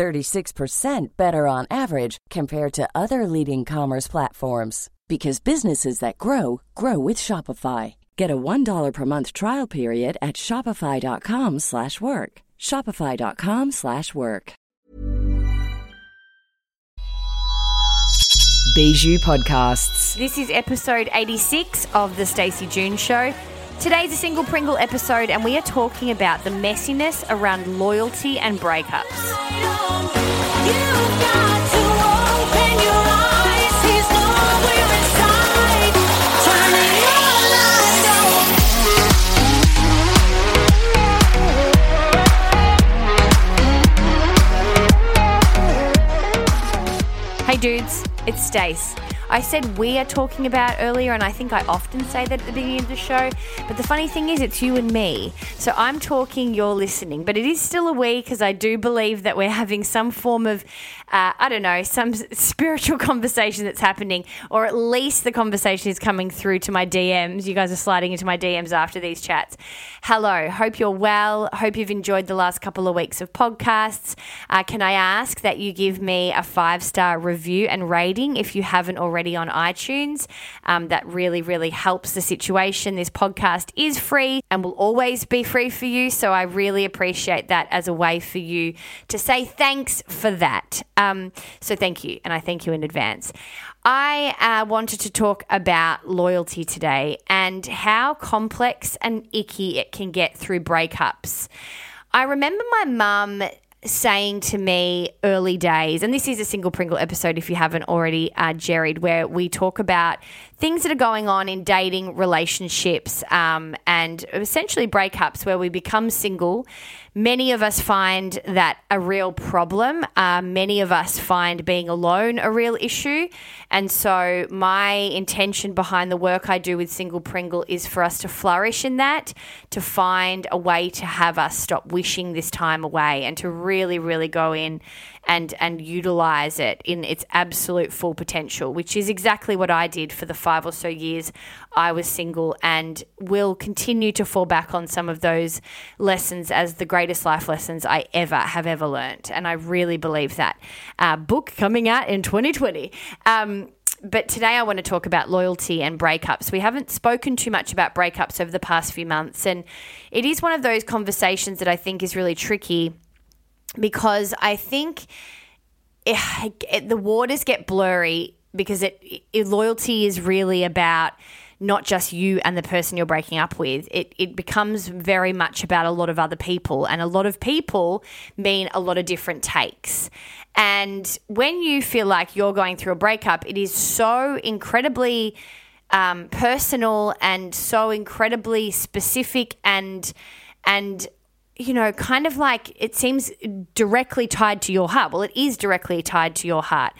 36% better on average compared to other leading commerce platforms because businesses that grow grow with Shopify. Get a $1 per month trial period at shopify.com/work. shopify.com/work. Bijou Podcasts. This is episode 86 of The Stacey June Show. Today's a single Pringle episode, and we are talking about the messiness around loyalty and breakups. Hey dudes, it's Stace. I said we are talking about earlier, and I think I often say that at the beginning of the show. But the funny thing is, it's you and me. So I'm talking, you're listening. But it is still a we because I do believe that we're having some form of, uh, I don't know, some spiritual conversation that's happening, or at least the conversation is coming through to my DMs. You guys are sliding into my DMs after these chats. Hello, hope you're well. Hope you've enjoyed the last couple of weeks of podcasts. Uh, can I ask that you give me a five star review and rating if you haven't already? on iTunes. Um, that really, really helps the situation. This podcast is free and will always be free for you. So I really appreciate that as a way for you to say thanks for that. Um, so thank you. And I thank you in advance. I uh, wanted to talk about loyalty today and how complex and icky it can get through breakups. I remember my mum saying to me early days, and this is a single Pringle episode if you haven't already uh, jerried, where we talk about things that are going on in dating, relationships, um, and essentially breakups where we become single. Many of us find that a real problem. Uh, many of us find being alone a real issue. And so, my intention behind the work I do with Single Pringle is for us to flourish in that, to find a way to have us stop wishing this time away and to really, really go in and and utilize it in its absolute full potential, which is exactly what I did for the five or so years I was single, and will continue to fall back on some of those lessons as the greatest life lessons I ever have ever learned, and I really believe that. Uh, book coming out in 2020. Um, but today I want to talk about loyalty and breakups. We haven't spoken too much about breakups over the past few months, and it is one of those conversations that I think is really tricky because I think it, it, the waters get blurry because it, it, loyalty is really about not just you and the person you're breaking up with. It it becomes very much about a lot of other people, and a lot of people mean a lot of different takes. And when you feel like you're going through a breakup, it is so incredibly um, personal and so incredibly specific and and you know, kind of like it seems directly tied to your heart. Well, it is directly tied to your heart.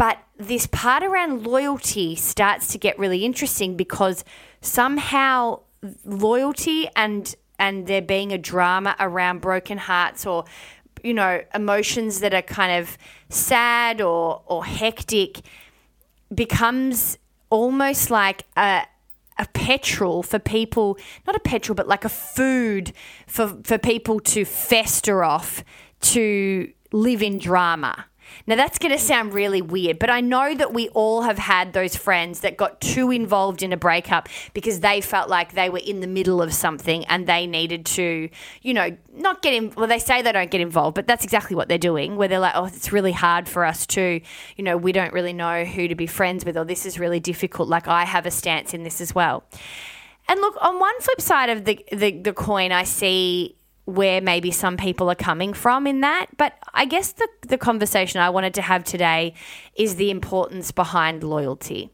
But this part around loyalty starts to get really interesting because somehow loyalty and and there being a drama around broken hearts or you know emotions that are kind of sad or or hectic becomes almost like a a petrol for people, not a petrol, but like a food for, for people to fester off to live in drama. Now, that's going to sound really weird, but I know that we all have had those friends that got too involved in a breakup because they felt like they were in the middle of something and they needed to, you know, not get in. Well, they say they don't get involved, but that's exactly what they're doing, where they're like, oh, it's really hard for us to, you know, we don't really know who to be friends with, or this is really difficult. Like, I have a stance in this as well. And look, on one flip side of the, the, the coin, I see where maybe some people are coming from in that. But I guess the, the conversation I wanted to have today is the importance behind loyalty.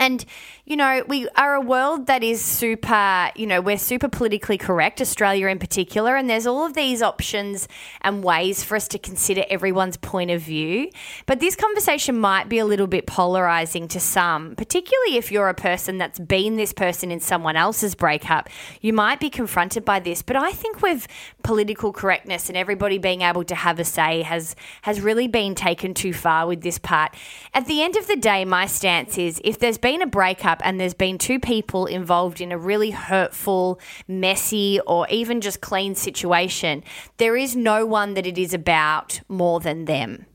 And, you know, we are a world that is super, you know, we're super politically correct, Australia in particular, and there's all of these options and ways for us to consider everyone's point of view. But this conversation might be a little bit polarizing to some, particularly if you're a person that's been this person in someone else's breakup. You might be confronted by this, but I think with political correctness and everybody being able to have a say has has really been taken too far with this part. At the end of the day, my stance is if there's been a breakup and there's been two people involved in a really hurtful, messy, or even just clean situation, there is no one that it is about more than them.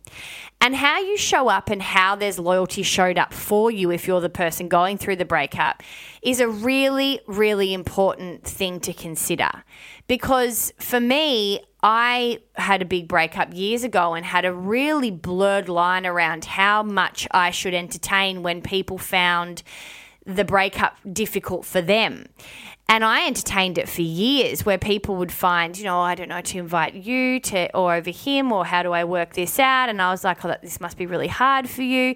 And how you show up and how there's loyalty showed up for you if you're the person going through the breakup is a really, really important thing to consider. Because for me, I had a big breakup years ago and had a really blurred line around how much I should entertain when people found the breakup difficult for them. And I entertained it for years where people would find, you know, oh, I don't know, to invite you to, or over him, or how do I work this out? And I was like, oh, this must be really hard for you.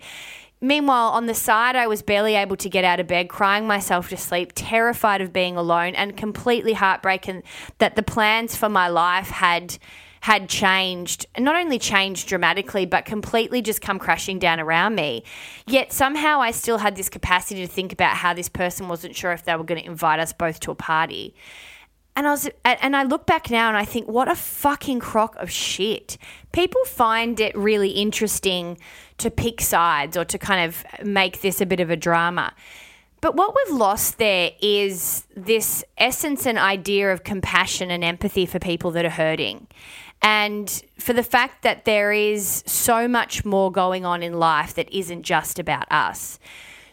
Meanwhile, on the side, I was barely able to get out of bed, crying myself to sleep, terrified of being alone, and completely heartbroken that the plans for my life had had changed, not only changed dramatically, but completely just come crashing down around me. Yet somehow I still had this capacity to think about how this person wasn't sure if they were going to invite us both to a party. And I was and I look back now and I think what a fucking crock of shit. People find it really interesting to pick sides or to kind of make this a bit of a drama. But what we've lost there is this essence and idea of compassion and empathy for people that are hurting. And for the fact that there is so much more going on in life that isn't just about us.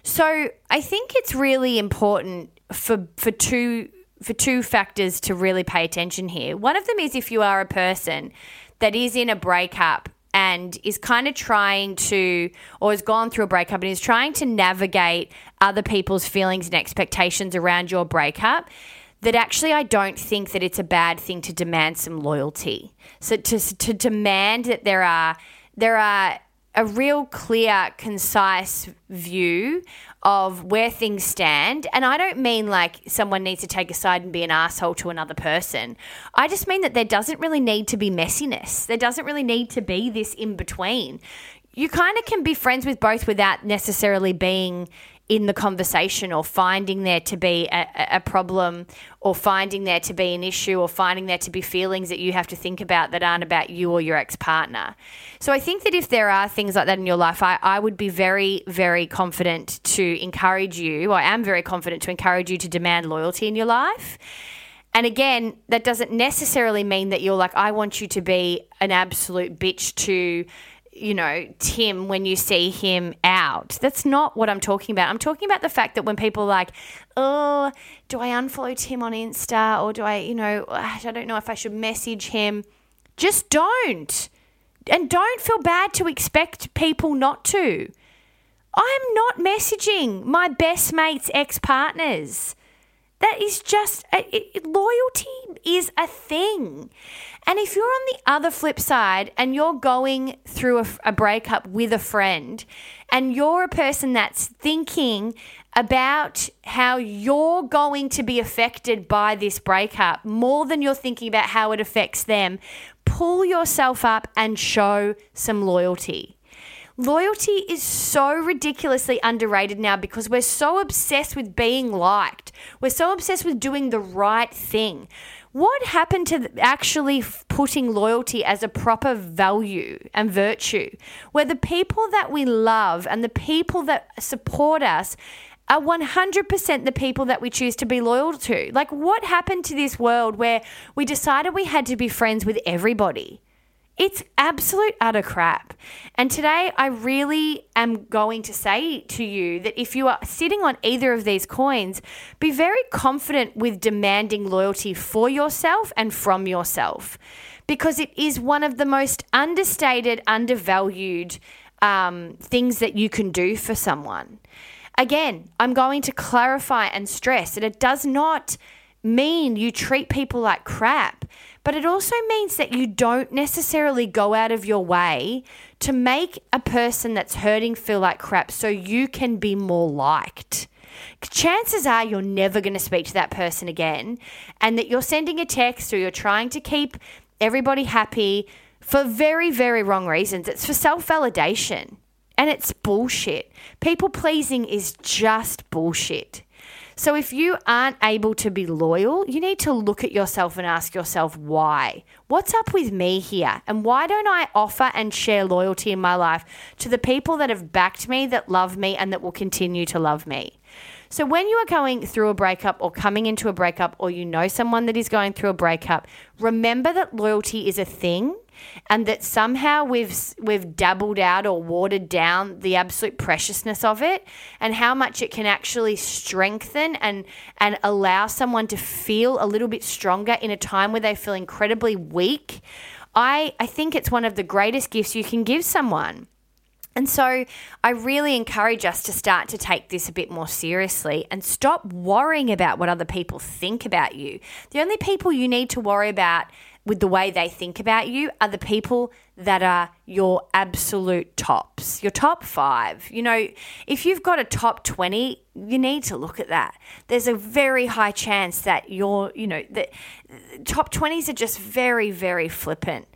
So I think it's really important for for two for two factors to really pay attention here. One of them is if you are a person that is in a breakup and is kind of trying to, or has gone through a breakup and is trying to navigate other people's feelings and expectations around your breakup, that actually I don't think that it's a bad thing to demand some loyalty. So to, to demand that there are there are a real clear, concise view of where things stand. And I don't mean like someone needs to take a side and be an asshole to another person. I just mean that there doesn't really need to be messiness. There doesn't really need to be this in between. You kind of can be friends with both without necessarily being in the conversation or finding there to be a, a, problem or finding there to be an issue or finding there to be feelings that you have to think about that aren't about you or your ex partner. So I think that if there are things like that in your life, I, I would be very, very confident to encourage you. I am very confident to encourage you to demand loyalty in your life. And again, that doesn't necessarily mean that you're like, I want you to be an absolute bitch to you know, Tim when you see him out. That's not what I'm talking about. I'm talking about the fact that when people are like, oh, do I unfollow Tim on Insta or do I, you know, I don't know if I should message him. Just don't. And don't feel bad to expect people not to. I'm not messaging my best mate's ex partners. That is just it, loyalty is a thing. And if you're on the other flip side and you're going through a, a breakup with a friend and you're a person that's thinking about how you're going to be affected by this breakup more than you're thinking about how it affects them, pull yourself up and show some loyalty. Loyalty is so ridiculously underrated now because we're so obsessed with being liked. We're so obsessed with doing the right thing. What happened to actually putting loyalty as a proper value and virtue, where the people that we love and the people that support us are 100% the people that we choose to be loyal to? Like, what happened to this world where we decided we had to be friends with everybody? It's absolute utter crap. And today, I really am going to say to you that if you are sitting on either of these coins, be very confident with demanding loyalty for yourself and from yourself because it is one of the most understated, undervalued um, things that you can do for someone. Again, I'm going to clarify and stress that it does not mean you treat people like crap but it also means that you don't necessarily go out of your way to make a person that's hurting feel like crap so you can be more liked. Chances are you're never going to speak to that person again, and that you're sending a text or you're trying to keep everybody happy for very, very wrong reasons. It's for self validation. And it's bullshit. People pleasing is just bullshit. So if you aren't able to be loyal, you need to look at yourself and ask yourself why. What's up with me here? And why don't I offer and share loyalty in my life to the people that have backed me, that love me, and that will continue to love me? So, when you are going through a breakup or coming into a breakup, or you know someone that is going through a breakup, remember that loyalty is a thing and that somehow we've we've dabbled out or watered down the absolute preciousness of it and how much it can actually strengthen and and allow someone to feel a little bit stronger in a time where they feel incredibly weak. I I think it's one of the greatest gifts you can give someone. And so I really encourage us to start to take this a bit more seriously and stop worrying about what other people think about you. The only people you need to worry about with the way they think about you are the people that are your absolute tops, your top five. You know, if you've got a top 20, you need to look at that. There's a very high chance that you're, you know, the uh, top 20s are just very, very flippant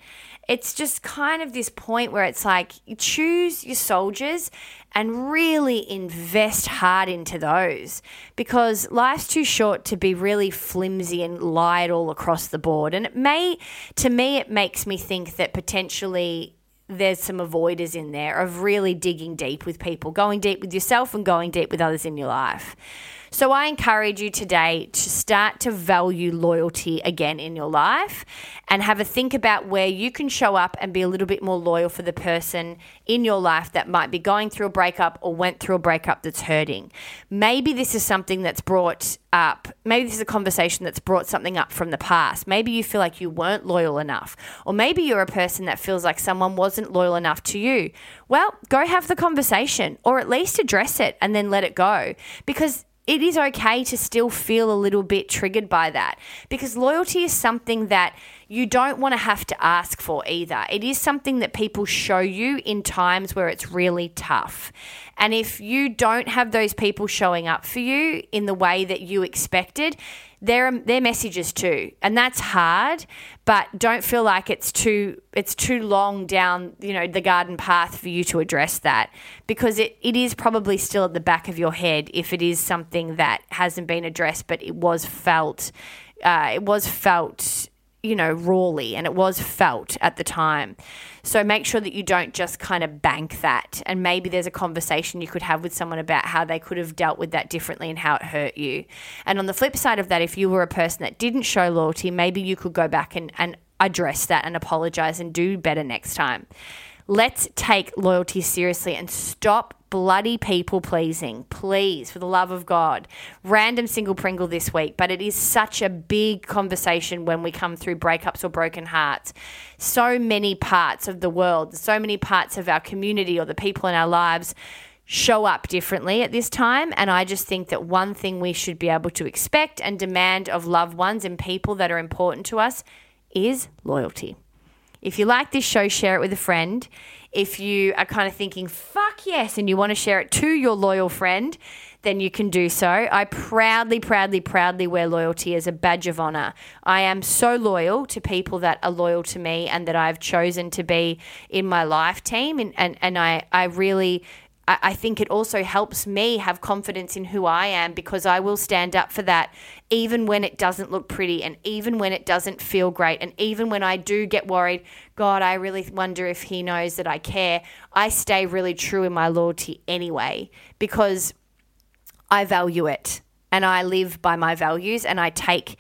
it's just kind of this point where it's like choose your soldiers and really invest hard into those because life's too short to be really flimsy and lied all across the board. And it may, to me, it makes me think that potentially there's some avoiders in there of really digging deep with people, going deep with yourself and going deep with others in your life. So I encourage you today to start to value loyalty again in your life and have a think about where you can show up and be a little bit more loyal for the person in your life that might be going through a breakup or went through a breakup that's hurting. Maybe this is something that's brought up. Maybe this is a conversation that's brought something up from the past. Maybe you feel like you weren't loyal enough. Or maybe you're a person that feels like someone wasn't loyal enough to you. Well, go have the conversation or at least address it and then let it go. Because it is okay to still feel a little bit triggered by that because loyalty is something that you don't want to have to ask for either. It is something that people show you in times where it's really tough. And if you don't have those people showing up for you in the way that you expected, they're they're messages too, and that's hard. But don't feel like it's too it's too long down you know the garden path for you to address that because it, it is probably still at the back of your head if it is something that hasn't been addressed, but it was felt. Uh, it was felt you know, rawly and it was felt at the time. So make sure that you don't just kind of bank that. And maybe there's a conversation you could have with someone about how they could have dealt with that differently and how it hurt you. And on the flip side of that, if you were a person that didn't show loyalty, maybe you could go back and, and address that and apologize and do better next time. Let's take loyalty seriously and stop bloody people pleasing. Please, for the love of God. Random single Pringle this week, but it is such a big conversation when we come through breakups or broken hearts. So many parts of the world, so many parts of our community or the people in our lives show up differently at this time. And I just think that one thing we should be able to expect and demand of loved ones and people that are important to us is loyalty. If you like this show, share it with a friend. If you are kind of thinking, fuck yes, and you want to share it to your loyal friend, then you can do so. I proudly, proudly, proudly wear loyalty as a badge of honor. I am so loyal to people that are loyal to me and that I've chosen to be in my life team. And, and, and I, I really I think it also helps me have confidence in who I am because I will stand up for that even when it doesn't look pretty and even when it doesn't feel great and even when I do get worried, God, I really wonder if he knows that I care. I stay really true in my loyalty anyway because I value it and I live by my values and I take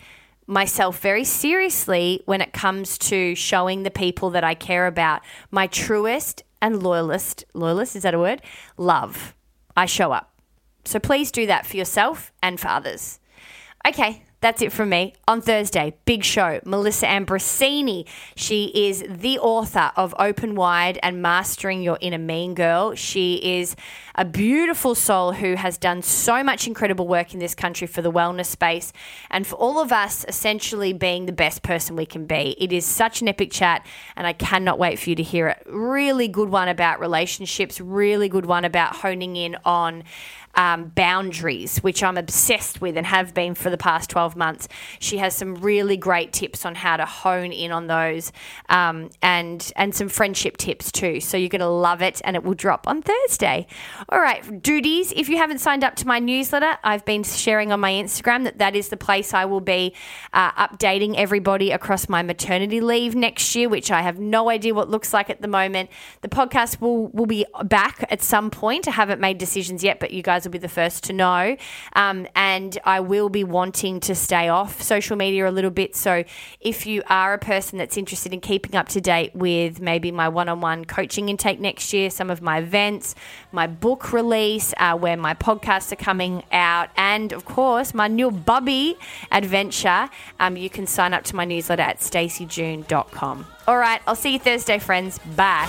myself very seriously when it comes to showing the people that I care about my truest and loyalist, loyalist, is that a word? Love. I show up. So please do that for yourself and for others. Okay, that's it from me. On Thursday, big show, Melissa Ambrosini. She is the author of Open Wide and Mastering Your Inner Mean Girl. She is a beautiful soul who has done so much incredible work in this country for the wellness space and for all of us essentially being the best person we can be. It is such an epic chat, and I cannot wait for you to hear it. Really good one about relationships, really good one about honing in on um, boundaries, which I'm obsessed with and have been for the past 12 months. She has some really great tips on how to hone in on those um, and, and some friendship tips too. So you're going to love it and it will drop on Thursday. All right, duties. If you haven't signed up to my newsletter, I've been sharing on my Instagram that that is the place I will be uh, updating everybody across my maternity leave next year, which I have no idea what looks like at the moment. The podcast will, will be back at some point. I haven't made decisions yet, but you guys will be the first to know. Um, and I will be wanting to stay off social media a little bit. So if you are a person that's interested in keeping up to date with maybe my one on one coaching intake next year, some of my events, my book release, uh, where my podcasts are coming out, and of course, my new Bubby adventure, um, you can sign up to my newsletter at staceyjune.com. All right, I'll see you Thursday, friends. Bye.